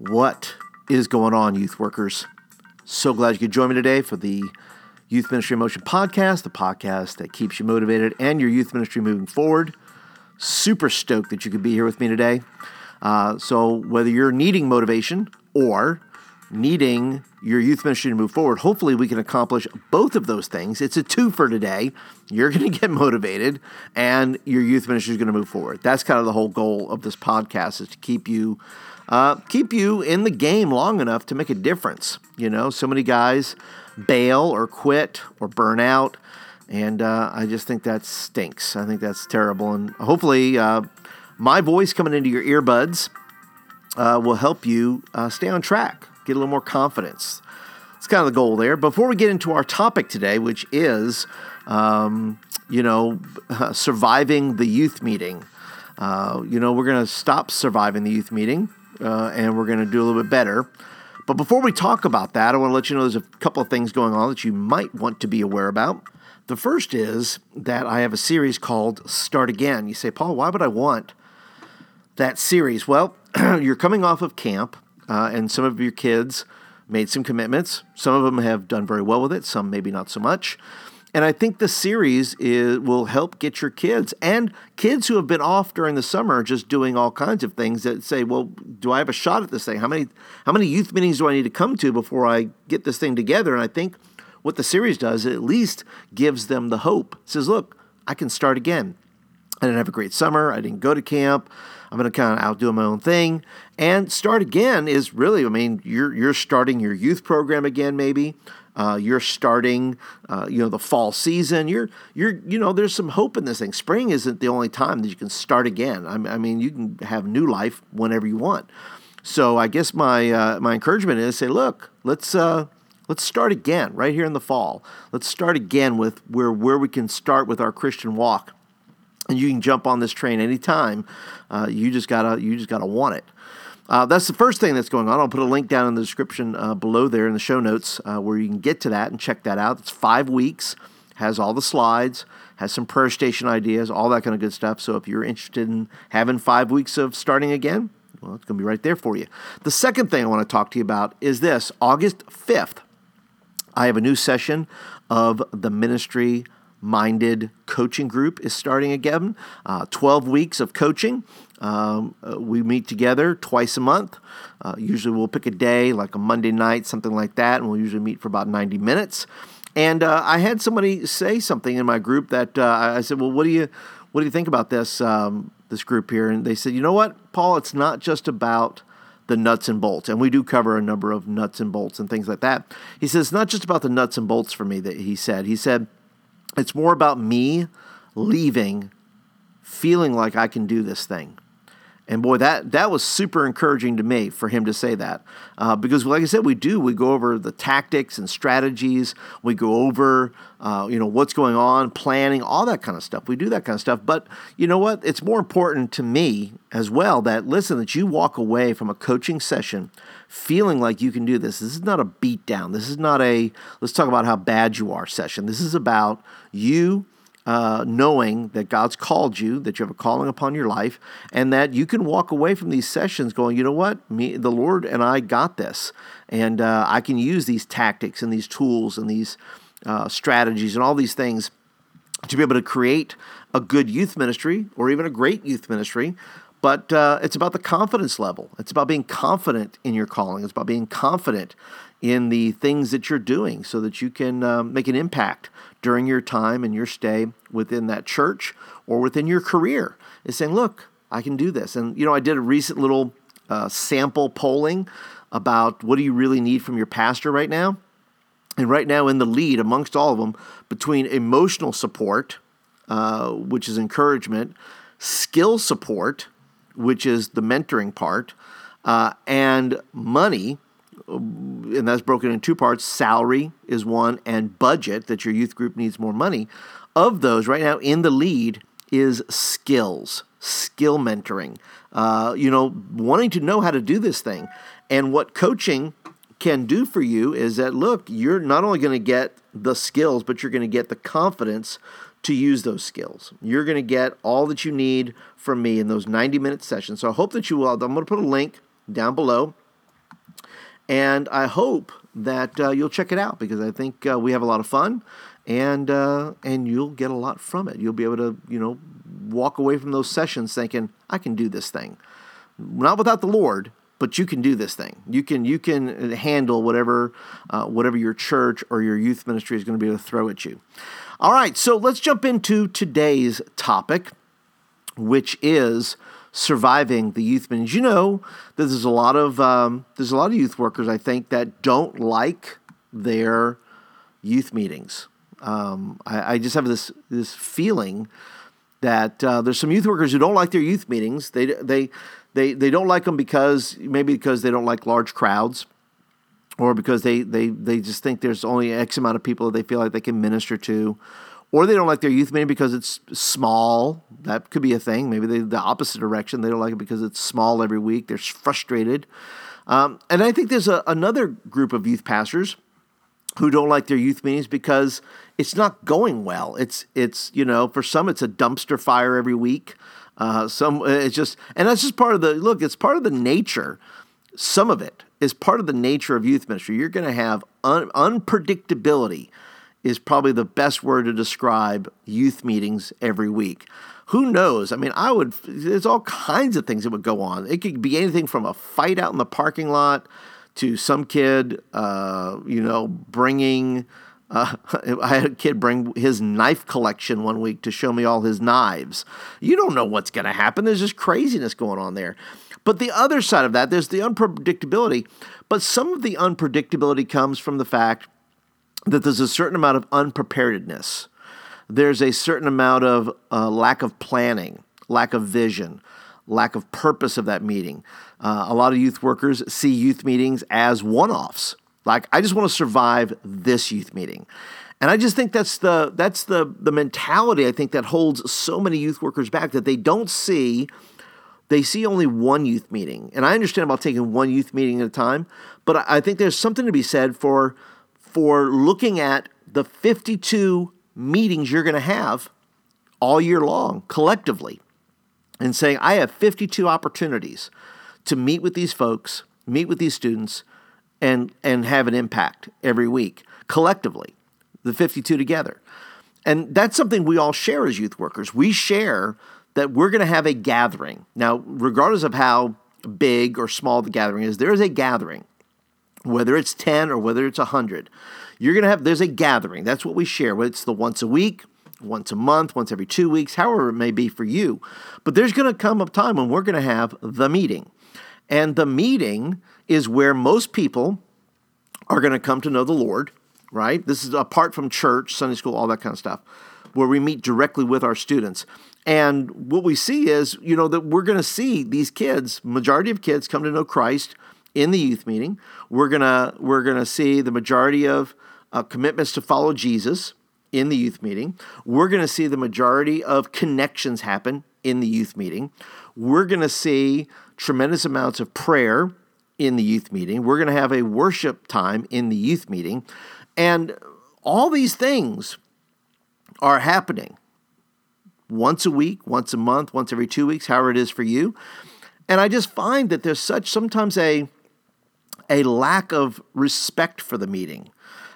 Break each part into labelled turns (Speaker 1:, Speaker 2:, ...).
Speaker 1: What is going on, youth workers? So glad you could join me today for the Youth Ministry in Motion podcast, the podcast that keeps you motivated and your youth ministry moving forward. Super stoked that you could be here with me today. Uh, so, whether you're needing motivation or needing your youth ministry to move forward, hopefully we can accomplish both of those things. It's a two for today. You're going to get motivated and your youth ministry is going to move forward. That's kind of the whole goal of this podcast is to keep you uh, keep you in the game long enough to make a difference. You know, so many guys bail or quit or burn out. And uh, I just think that stinks. I think that's terrible. And hopefully, uh, my voice coming into your earbuds uh, will help you uh, stay on track, get a little more confidence. It's kind of the goal there. Before we get into our topic today, which is, um, you know, surviving the youth meeting. Uh, you know, we're going to stop surviving the youth meeting uh, and we're going to do a little bit better. But before we talk about that, I want to let you know there's a couple of things going on that you might want to be aware about. The first is that I have a series called Start Again. You say, Paul, why would I want that series? Well, you're coming off of camp, uh, and some of your kids made some commitments. Some of them have done very well with it, some maybe not so much. And I think the series is, will help get your kids and kids who have been off during the summer just doing all kinds of things that say, well, do I have a shot at this thing? How many how many youth meetings do I need to come to before I get this thing together? And I think what the series does, it at least gives them the hope. It says, look, I can start again. I didn't have a great summer. I didn't go to camp. I'm going to kind of outdo my own thing. And start again is really, I mean, you're you're starting your youth program again, maybe. Uh, you're starting, uh, you know, the fall season. You're, you're, you know, there's some hope in this thing. Spring isn't the only time that you can start again. I, I mean, you can have new life whenever you want. So I guess my uh, my encouragement is say, look, let's uh, let's start again right here in the fall. Let's start again with where where we can start with our Christian walk, and you can jump on this train anytime. Uh, you just gotta you just gotta want it. Uh, that's the first thing that's going on. I'll put a link down in the description uh, below there in the show notes uh, where you can get to that and check that out. It's five weeks, has all the slides, has some prayer station ideas, all that kind of good stuff. So if you're interested in having five weeks of starting again, well, it's going to be right there for you. The second thing I want to talk to you about is this August 5th. I have a new session of the ministry minded coaching group is starting again. Uh, 12 weeks of coaching. Um, uh, we meet together twice a month. Uh, usually we'll pick a day, like a Monday night, something like that, and we'll usually meet for about 90 minutes. And uh, I had somebody say something in my group that uh, I said, "Well, what do you what do you think about this um, this group here?" And they said, "You know what, Paul? It's not just about." the nuts and bolts. And we do cover a number of nuts and bolts and things like that. He says, not just about the nuts and bolts for me that he said. He said, it's more about me leaving feeling like I can do this thing. And boy, that that was super encouraging to me for him to say that, uh, because like I said, we do we go over the tactics and strategies. We go over uh, you know what's going on, planning, all that kind of stuff. We do that kind of stuff. But you know what? It's more important to me as well that listen that you walk away from a coaching session feeling like you can do this. This is not a beat down. This is not a let's talk about how bad you are session. This is about you uh, knowing that God's called you, that you have a calling upon your life, and that you can walk away from these sessions going, you know what, me, the Lord and I got this, and uh, I can use these tactics and these tools and these uh, strategies and all these things to be able to create a good youth ministry or even a great youth ministry. But uh, it's about the confidence level. It's about being confident in your calling. It's about being confident in the things that you're doing so that you can um, make an impact during your time and your stay within that church or within your career. Is saying, look, I can do this. And, you know, I did a recent little uh, sample polling about what do you really need from your pastor right now. And right now, in the lead amongst all of them, between emotional support, uh, which is encouragement, skill support, which is the mentoring part, uh, and money, and that's broken in two parts. Salary is one and budget that your youth group needs more money. Of those right now in the lead is skills skill mentoring uh, you know wanting to know how to do this thing. And what coaching can do for you is that look you're not only going to get the skills but you're going to get the confidence to use those skills. You're going to get all that you need from me in those 90 minute sessions. So i hope that you will i'm going to put a link down below And I hope that uh, you'll check it out because I think uh, we have a lot of fun, and uh, and you'll get a lot from it. You'll be able to you know walk away from those sessions thinking I can do this thing, not without the Lord, but you can do this thing. You can you can handle whatever uh, whatever your church or your youth ministry is going to be able to throw at you. All right, so let's jump into today's topic, which is surviving the youth meetings. You know, there's a lot of um, there's a lot of youth workers I think that don't like their youth meetings. Um, I, I, just have this this feeling that uh, there's some youth workers who don't like their youth meetings. They they they they don't like them because maybe because they don't like large crowds or because they, they, they just think there's only X amount of people that they feel like they can minister to, or they don't like their youth meeting because it's small. That could be a thing. Maybe they the opposite direction. They don't like it because it's small every week. They're frustrated. Um, and I think there's a, another group of youth pastors who don't like their youth meetings because it's not going well. It's it's you know for some it's a dumpster fire every week. Uh, some it's just and that's just part of the look. It's part of the nature. Some of it is part of the nature of youth ministry. You're going to have un- unpredictability, is probably the best word to describe youth meetings every week. Who knows? I mean, I would, there's all kinds of things that would go on. It could be anything from a fight out in the parking lot to some kid, uh, you know, bringing. Uh, I had a kid bring his knife collection one week to show me all his knives. You don't know what's going to happen. There's just craziness going on there. But the other side of that, there's the unpredictability. But some of the unpredictability comes from the fact that there's a certain amount of unpreparedness. There's a certain amount of uh, lack of planning, lack of vision, lack of purpose of that meeting. Uh, a lot of youth workers see youth meetings as one offs. Like, I just want to survive this youth meeting. And I just think that's the that's the the mentality I think that holds so many youth workers back that they don't see they see only one youth meeting. And I understand about taking one youth meeting at a time, but I think there's something to be said for for looking at the 52 meetings you're going to have all year long collectively and saying I have 52 opportunities to meet with these folks, meet with these students and and have an impact every week collectively. The 52 together. And that's something we all share as youth workers. We share that we're going to have a gathering. Now, regardless of how big or small the gathering is, there is a gathering, whether it's 10 or whether it's 100. You're going to have, there's a gathering. That's what we share. Whether it's the once a week, once a month, once every two weeks, however it may be for you. But there's going to come a time when we're going to have the meeting. And the meeting is where most people are going to come to know the Lord, right? This is apart from church, Sunday school, all that kind of stuff, where we meet directly with our students. And what we see is, you know, that we're going to see these kids, majority of kids come to know Christ in the youth meeting. We're to we're to see the majority of uh, commitments to follow Jesus in the youth meeting. We're to see the majority of connections happen in the youth meeting. We're to see tremendous amounts of prayer in the youth meeting. We're to have a worship time in the youth meeting. And all these things are happening once a week, once a month, once every two weeks, however it is for you. And I just find that there's such sometimes a a lack of respect for the meeting.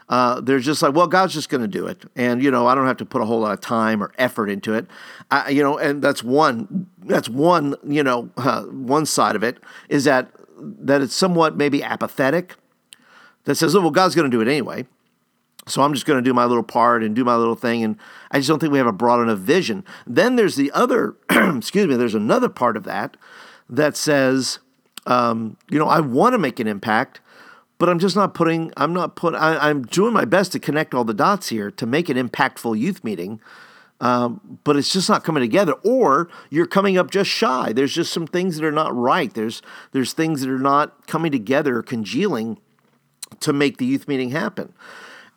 Speaker 1: Uh, there's just like, well, God's just going to do it, and you know, I don't have to put a whole lot of time or effort into it. I, you know, and that's one. That's one. You know, uh, one side of it is that that it's somewhat maybe apathetic. That says, oh, well, God's going to do it anyway. So I'm just going to do my little part and do my little thing. And I just don't think we have a broad enough vision. Then there's the other, excuse me, there's another part of that that says, um, you know, I want to make an impact, but I'm just not putting, I'm not put, I, am doing my best to connect all the dots here to make an impactful youth meeting. Um, but it's just not coming together, or you're coming up just shy. There's just some things that are not right. There's there's things that are not coming together, congealing to make the youth meeting happen.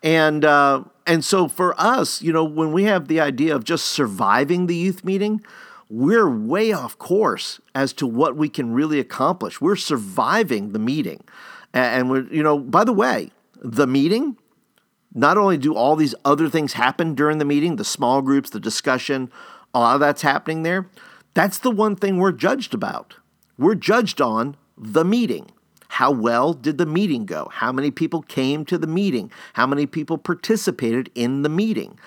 Speaker 1: And uh, and so for us, you know, when we have the idea of just surviving the youth meeting, we're way off course as to what we can really accomplish. We're surviving the meeting. And we're, you know, by the way, the meeting, not only do all these other things happen during the meeting, the small groups, the discussion, a lot of that's happening there. That's the one thing we're judged about. We're judged on the meeting. how well did the meeting go? How many people came to the meeting? How many people participated in the meeting?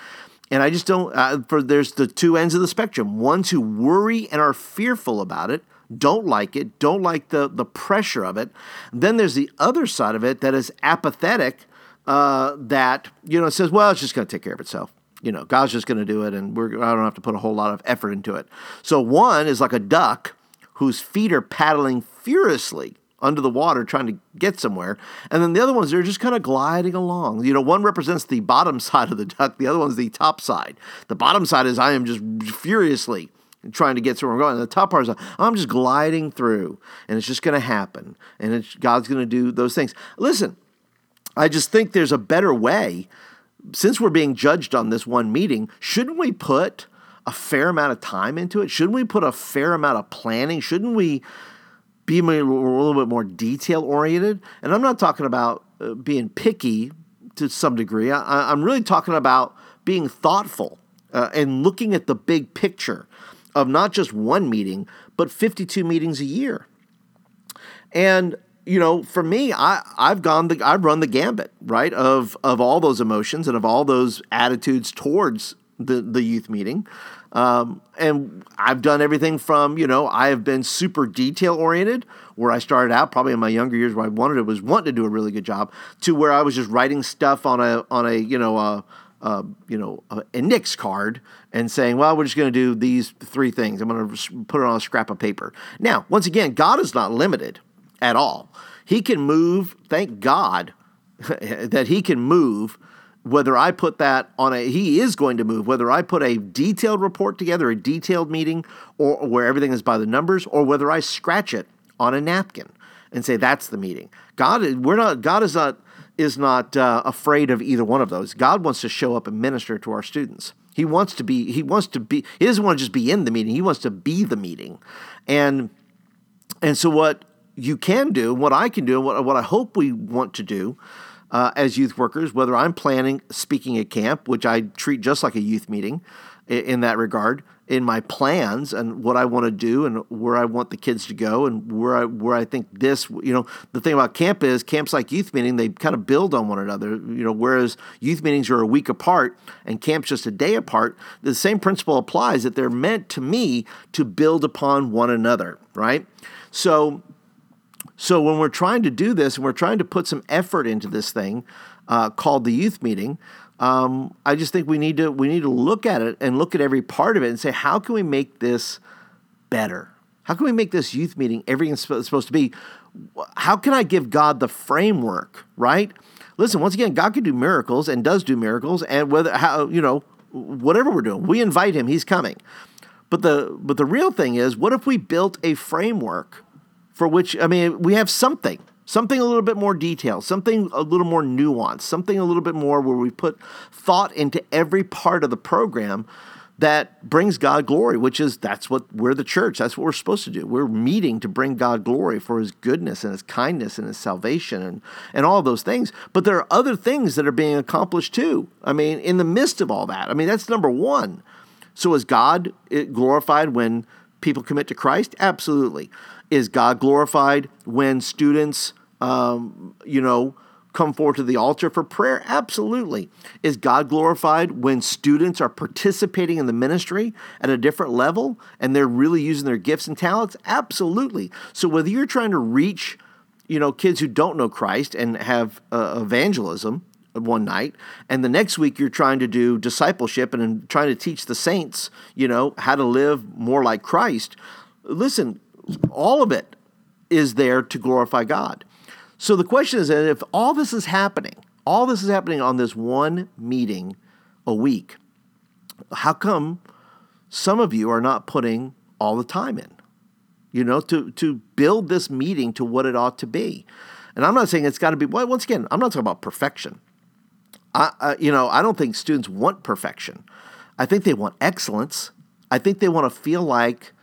Speaker 1: And I just don't, uh, for there's the two ends of the spectrum ones who worry and are fearful about it, don't like it, don't like the, the pressure of it. Then there's the other side of it that is apathetic, uh, that, you know, says, well, it's just going to take care of itself. You know, God's just going to do it, and we're, I don't have to put a whole lot of effort into it. So one is like a duck whose feet are paddling furiously under the water trying to get somewhere. And then the other ones, they're just kind of gliding along. You know, one represents the bottom side of the duck, the other one's the top side. The bottom side is I am just furiously trying to get to where I'm going. And the top part is I'm just gliding through, and it's just going to happen. And God's going to do those things. Listen, I just think there's a better way. Since we're being judged on this one meeting, shouldn't we put a fair amount of time into it? Shouldn't we put a fair amount of planning? Shouldn't we be a little bit more detail oriented? And I'm not talking about uh, being picky to some degree. I, am really talking about being thoughtful uh, and looking at the big picture of not just one meeting, but 52 meetings a year. And you know, for me, I, I've gone the I've run the gambit, right, of of all those emotions and of all those attitudes towards the, the youth meeting. Um, and I've done everything from, you know, I have been super detail oriented, where I started out probably in my younger years where I wanted to was wanting to do a really good job, to where I was just writing stuff on a on a you know a, you know a, a Nix card and saying, well, we're just going to do these three things. I'm going to put it on a scrap of paper. Now, once again, God is not limited at all. He can move. Thank God that He can move whether I put that on a, he is going to move, whether I put a detailed report together, a detailed meeting, or where everything is by the numbers, or whether I scratch it on a napkin and say that's the meeting. God, we're not. God is not is not uh, afraid of either one of those. God wants to show up and minister to our students. He wants to be. He wants to be. He doesn't want to just be in the meeting. He wants to be the meeting, and and so what you can do, what I can do, and what what I hope we want to do uh, as youth workers, whether I'm planning speaking at camp, which I treat just like a youth meeting in, in that regard, in my plans and what I want to do and where I want the kids to go and where I where I think this you know the thing about camp is camps like youth meeting they kind of build on one another you know whereas youth meetings are a week apart and camp's just a day apart the same principle applies that they're meant to me to build upon one another right? So so when we're trying to do this and we're trying to put some effort into this thing uh, called the youth meeting, um, I just think we need to we need to look at it and look at every part of it and say how can we make this better? How can we make this youth meeting everything it's supposed to be? How can I give God the framework? Right? Listen, once again, God can do miracles and does do miracles, and whether how you know whatever we're doing, we invite Him. He's coming. But the but the real thing is, what if we built a framework? For which, I mean, we have something, something a little bit more detailed, something a little more nuanced, something a little bit more where we put thought into every part of the program that brings God glory, which is that's what we're the church. That's what we're supposed to do. We're meeting to bring God glory for his goodness and his kindness and his salvation and, and all those things. But there are other things that are being accomplished too. I mean, in the midst of all that. I mean, that's number one. So is God eh, glorified when people commit to Christ? Absolutely. Is God glorified when students, um, you know, come forward to the altar for prayer? Absolutely. Is God glorified when students are participating in the ministry at a different level and they're really using their gifts and talents? Absolutely. So whether you're trying to reach, you know, kids who don't know Christ and have uh, evangelism one night and the next week you're trying to do discipleship and, trying to teach the saints, you know, how to live more like Christ. Listen, all of it is there to glorify God. So the question is if all this is happening, all this is happening on this one meeting a week, how come some of you are not putting all the time in? You know, to, to build this meeting to what it ought to be. And I'm not saying it's got to be, well, once again, I'm not talking about perfection. I, I, you know, I don't think students want perfection. I think they want excellence. I think they want to feel like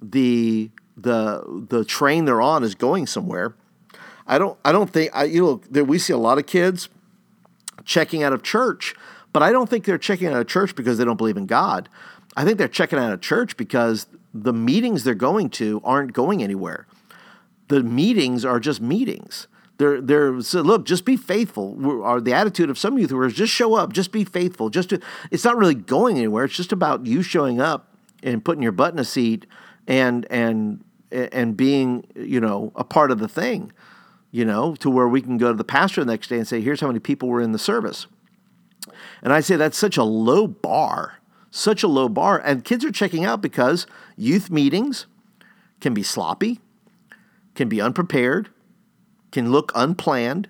Speaker 1: the the the train they're on is going somewhere. I don't I don't think I you know that we see a lot of kids checking out of church, but I don't think they're checking out of church because they don't believe in God. I think they're checking out of church because the meetings they're going to aren't going anywhere. the meetings are just meetings. They're, they're so look, just be faithful. Or the attitude of some youth workers, just show up, just be faithful. Just to, it's not really going anywhere. It's just about you showing up and putting your butt in a seat and and and being you know a part of the thing, you know, to where we can go to the pastor the next day and say, here's how many people were in the service. And I say that's such a low bar, such a low bar, and kids are checking out because youth meetings can be sloppy, can be unprepared, can look unplanned,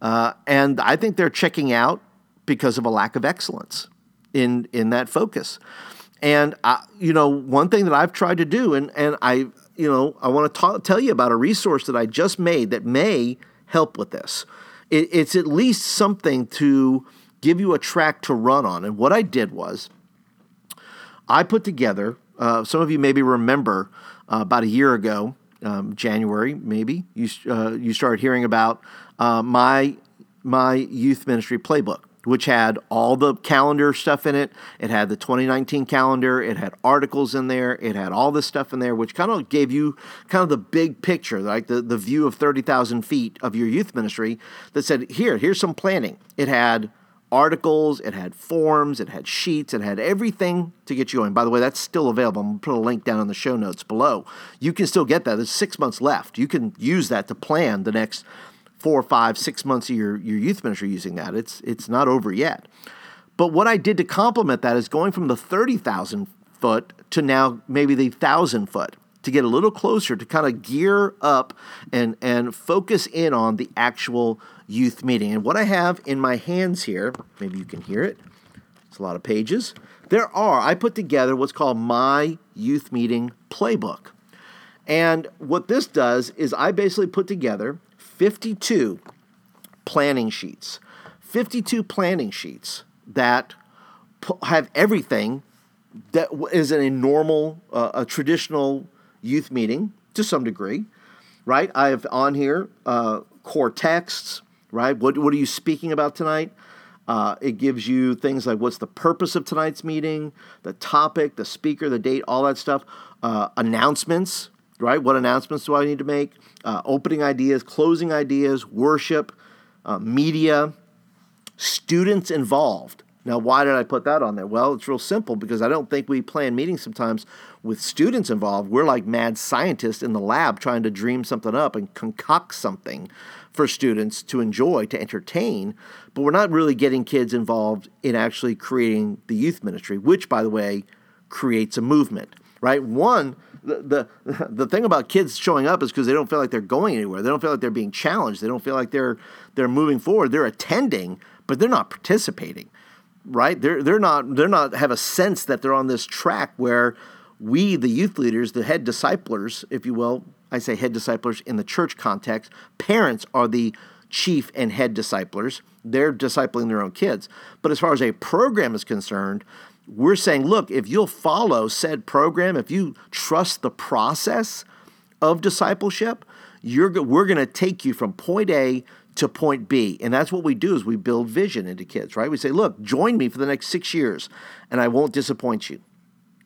Speaker 1: uh, and I think they're checking out because of a lack of excellence in in that focus. And I, you know, one thing that I've tried to do, and and I, you know, I want to tell you about a resource that I just made that may help with this. It, it's at least something to give you a track to run on. And what I did was, I put together. Uh, some of you maybe remember uh, about a year ago, um, January maybe you uh, you started hearing about uh, my my youth ministry playbook which had all the calendar stuff in it. It had the 2019 calendar. It had articles in there. It had all this stuff in there, which kind of gave you kind of the big picture, like the, the view of 30,000 feet of your youth ministry that said, here, here's some planning. It had articles, it had forms, it had sheets, it had everything to get you going. By the way, that's still available. I'm going to put a link down in the show notes below. You can still get that. There's six months left. You can use that to plan the next four, five, six months of your, your youth ministry using that. It's it's not over yet. But what I did to complement that is going from the 30,000 foot to now maybe the 1,000 foot to get a little closer to kind of gear up and, and focus in on the actual youth meeting. And what I have in my hands here, maybe you can hear it, it's a lot of pages. There are, I put together what's called my youth meeting playbook. And what this does is I basically put together 52 planning sheets, 52 planning sheets that have everything that is in a normal, uh, a traditional youth meeting to some degree, right? I have on here uh, core texts, right? What, what are you speaking about tonight? Uh, it gives you things like what's the purpose of tonight's meeting, the topic, the speaker, the date, all that stuff. Uh, announcements, right? What announcements do I need to make? Uh, opening ideas, closing ideas, worship, uh, media, students involved. Now, why did I put that on there? Well, it's real simple because I don't think we plan meetings sometimes with students involved. We're like mad scientists in the lab trying to dream something up and concoct something for students to enjoy, to entertain, but we're not really getting kids involved in actually creating the youth ministry, which, by the way, creates a movement, right? One, the, the the thing about kids showing up is because they don't feel like they're going anywhere. They don't feel like they're being challenged. They don't feel like they're they're moving forward. They're attending, but they're not participating. Right? They're they're not they're not have a sense that they're on this track where we, the youth leaders, the head disciplers, if you will, I say head disciplers in the church context, parents are the chief and head disciplers. They're discipling their own kids. But as far as a program is concerned, we're saying, look, if you'll follow said program, if you trust the process of discipleship, you're we're going to take you from point A to point B. And that's what we do is we build vision into kids, right? We say, look, join me for the next six years and I won't disappoint you,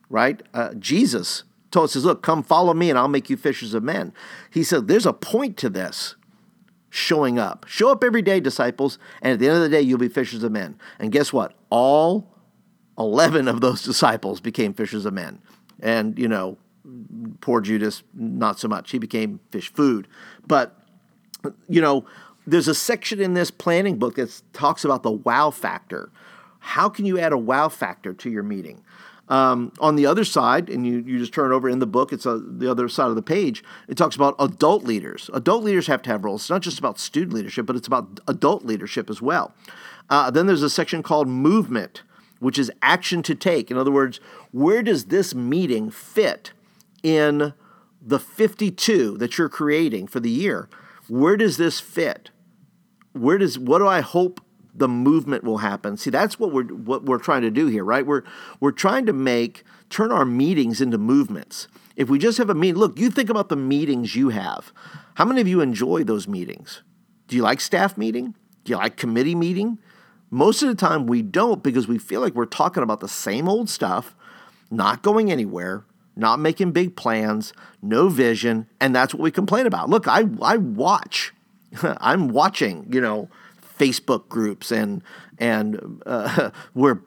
Speaker 1: right? Uh, Jesus told us, look, come follow me and I'll make you fishers of men. He said, there's a point to this showing up. Show up every day, disciples, and at the end of the day, you'll be fishers of men. And guess what? All 11 of those disciples became fishers of men. And, you know, poor Judas, not so much. He became fish food. But, you know, there's a section in this planning book that talks about the wow factor. How can you add a wow factor to your meeting? Um, on the other side, and you, you just turn it over in the book, it's a, the other side of the page, it talks about adult leaders. Adult leaders have to have roles. It's not just about student leadership, but it's about adult leadership as well. Uh, then there's a section called movement which is action to take. In other words, where does this meeting fit in the 52 that you're creating for the year? Where does this fit? Where does what do I hope the movement will happen? See, that's what we're what we're trying to do here, right? We're we're trying to make turn our meetings into movements. If we just have a meeting, look, you think about the meetings you have. How many of you enjoy those meetings? Do you like staff meeting? Do you like committee meeting? Most of the time, we don't because we feel like we're talking about the same old stuff, not going anywhere, not making big plans, no vision, and that's what we complain about. Look, I I watch, I'm watching, you know, Facebook groups and and uh, where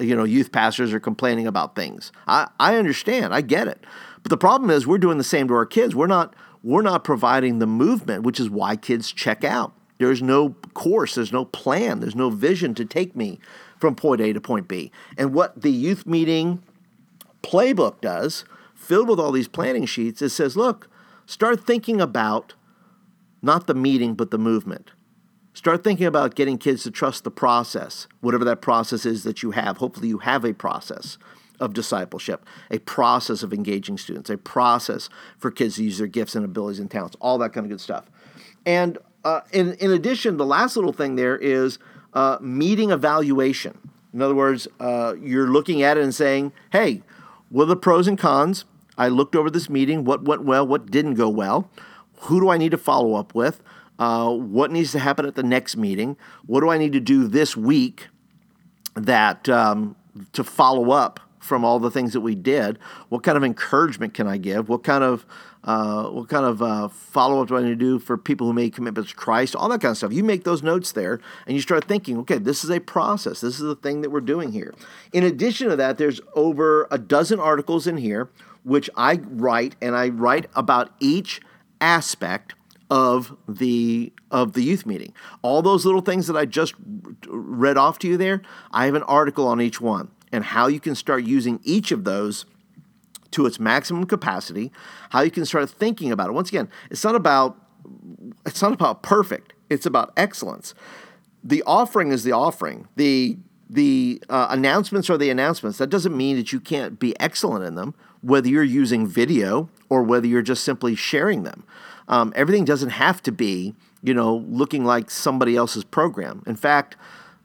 Speaker 1: you know youth pastors are complaining about things. I I understand, I get it, but the problem is we're doing the same to our kids. We're not we're not providing the movement, which is why kids check out. There's no course, there's no plan, there's no vision to take me from point A to point B. And what the youth meeting playbook does, filled with all these planning sheets, it says, look, start thinking about not the meeting, but the movement. Start thinking about getting kids to trust the process, whatever that process is that you have. Hopefully, you have a process of discipleship, a process of engaging students, a process for kids to use their gifts and abilities and talents, all that kind of good stuff. And uh, in, in addition, the last little thing there is uh, meeting evaluation. In other words, uh, you're looking at it and saying, hey, what are the pros and cons? I looked over this meeting. What went well? What didn't go well? Who do I need to follow up with? Uh, what needs to happen at the next meeting? What do I need to do this week that um, to follow up from all the things that we did? What kind of encouragement can I give? What kind of uh, what kind of uh, follow up do I need to do for people who made commitments to Christ? All that kind of stuff. You make those notes there and you start thinking, okay, this is a process. This is the thing that we're doing here. In addition to that, there's over a dozen articles in here which I write, and I write about each aspect of the of the youth meeting. All those little things that I just read off to you there, I have an article on each one and how you can start using each of those to its maximum capacity, how you can start thinking about it. Once again, it's not about it's not about perfect. It's about excellence. The offering is the offering. The the uh, announcements are the announcements. That doesn't mean that you can't be excellent in them, whether you're using video or whether you're just simply sharing them. Um, everything doesn't have to be, you know, looking like somebody else's program. In fact,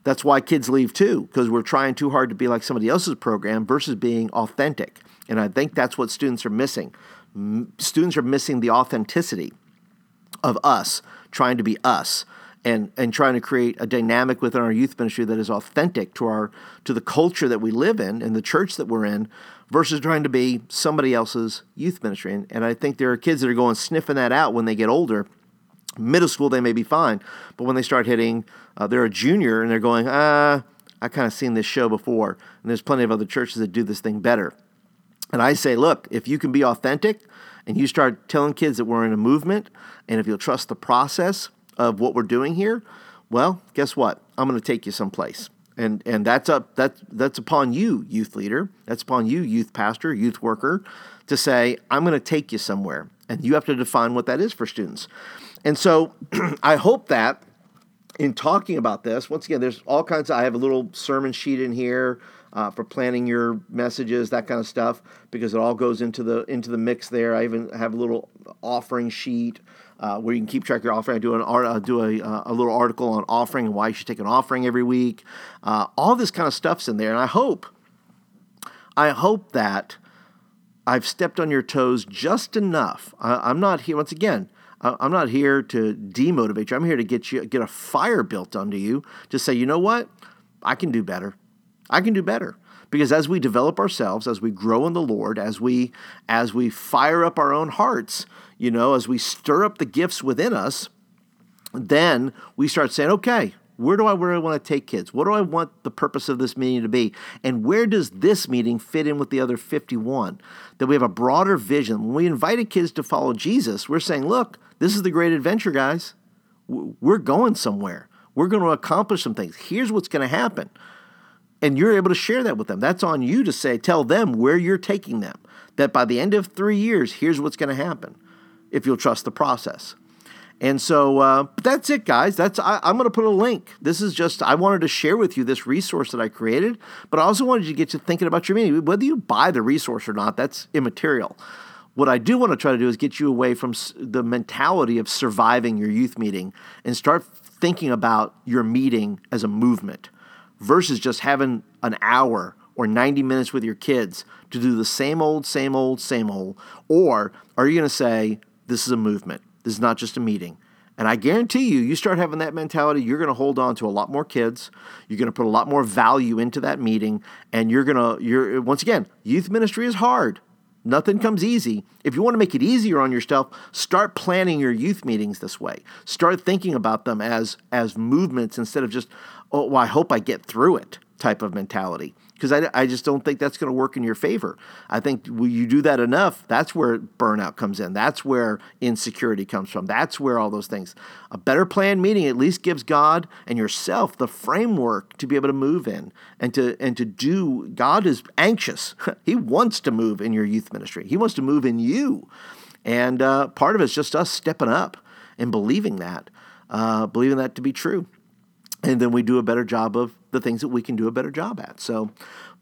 Speaker 1: that's why kids leave too, because we're trying too hard to be like somebody else's program versus being authentic. And I think that's what students are missing. M- students are missing the authenticity of us trying to be us and and trying to create a dynamic within our youth ministry that is authentic to our to the culture that we live in and the church that we're in versus trying to be somebody else's youth ministry. And, and i think there are kids that are going sniffing that out when they get older. Middle school they may be fine but when they start hitting uh, they're a junior and they're going ah i kind of seen this show before and there's plenty of other churches that do this thing better and i say look if you can be authentic and you start telling kids that we're in a movement and if you'll trust the process of what we're doing here, well, guess what? I'm going to take you someplace. And, and that's up that's that's upon you, youth leader. That's upon you, youth pastor, youth worker, to say, I'm going to take you somewhere. And you have to define what that is for students. And so I hope that in talking about this, once again, there's all kinds of, I have a little sermon sheet in here uh, for planning your messages, that kind of stuff, because it all goes into the into the mix there. I even have a little offering sheet uh, where you can keep track of your offering. I do an art, uh, do a, a little article on offering and why you should take an offering every week. Uh, all this kind of stuff's in there, and I hope, I hope that I've stepped on your toes just enough. I, am not here once again. I, I'm not here to demotivate you. I'm here to get you get a fire built under you to say, you know what, I can do better. I can do better because as we develop ourselves as we grow in the lord as we as we fire up our own hearts you know, as we stir up the gifts within us, then we start saying, okay, where do I I want to take kids? What do I want the purpose of this meeting to be? And where does this meeting fit in with the other 51? That we have a broader vision. When we invited kids to follow Jesus, we're saying, look, this is the great adventure, guys. We're going somewhere. We're going to accomplish some things. Here's what's going to happen. And you're able to share that with them. That's on you to say, tell them where you're taking them. That by the end of three years, here's what's going to happen if you'll trust the process. And so uh, that's it, guys. That's I, am going to put a link. This is just I wanted to share with you this resource that I created, but I also wanted to get you thinking about your meeting. Whether you buy the resource or not, that's immaterial. What I do want to try to do is get you away from the mentality of surviving your youth meeting and start thinking about your meeting as a movement versus just having an hour or 90 minutes with your kids to do the same old, same old, same old. Or are you going to say, this is a movement. This is not just a meeting. And I guarantee you, you start having that mentality, you're going to hold on to a lot more kids. You're going to put a lot more value into that meeting. And you're going to, you're, once again, youth ministry is hard. Nothing comes easy. If you want to make it easier on yourself, start planning your youth meetings this way. Start thinking about them as as movements instead of just, oh, well, I hope I get through it type of mentality because I, I just don't think that's going to work in your favor. I think when you do that enough, that's where burnout comes in. That's where insecurity comes from. That's where all those things. A better planned meeting at least gives God and yourself the framework to be able to move in and to and to do. God is anxious. he wants to move in your youth ministry. He wants to move in you, and uh, part of it's just us stepping up and believing that, uh, believing that to be true and then we do a better job of the things that we can do a better job at. So,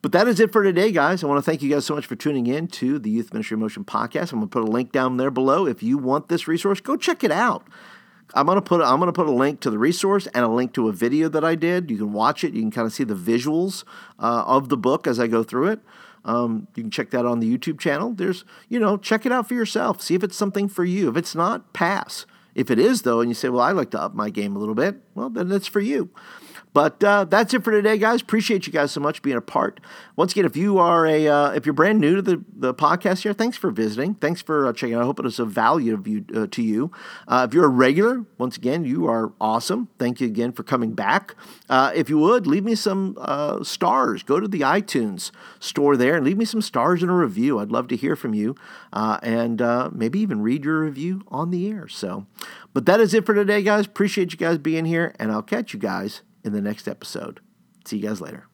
Speaker 1: but that is it for today, guys. I want to thank you guys so much for tuning in to the Youth Ministry Motion podcast. I'm going to put a link down there below. If you want this resource, go check it out. I'm gonna put I'm gonna put a link to the resource and a link to a video that I did. You can watch it. You can kind of see the visuals uh, of the book as I go through it. Um, you can check that on the YouTube channel. There's you know check it out for yourself. See if it's something for you. If it's not, pass. If it is, though, and you say, well, I like to up my game a little bit, well, then it's for you. But uh, that's it for today, guys. Appreciate you guys so much being a part. Once again, if you are a uh, if you're brand new to the, the podcast here, thanks for visiting. Thanks for uh, checking out. I hope it was of value you, uh, to you. Uh, if you're a regular, once again, you are awesome. Thank you again for coming back. Uh, if you would leave me some stars, go to the iTunes store there and leave me some stars and a review. I'd love to hear from you and maybe even read your review on the air. So, but that is it for today, guys. Appreciate you guys being here, and I'll catch you guys in the next episode. See you guys later.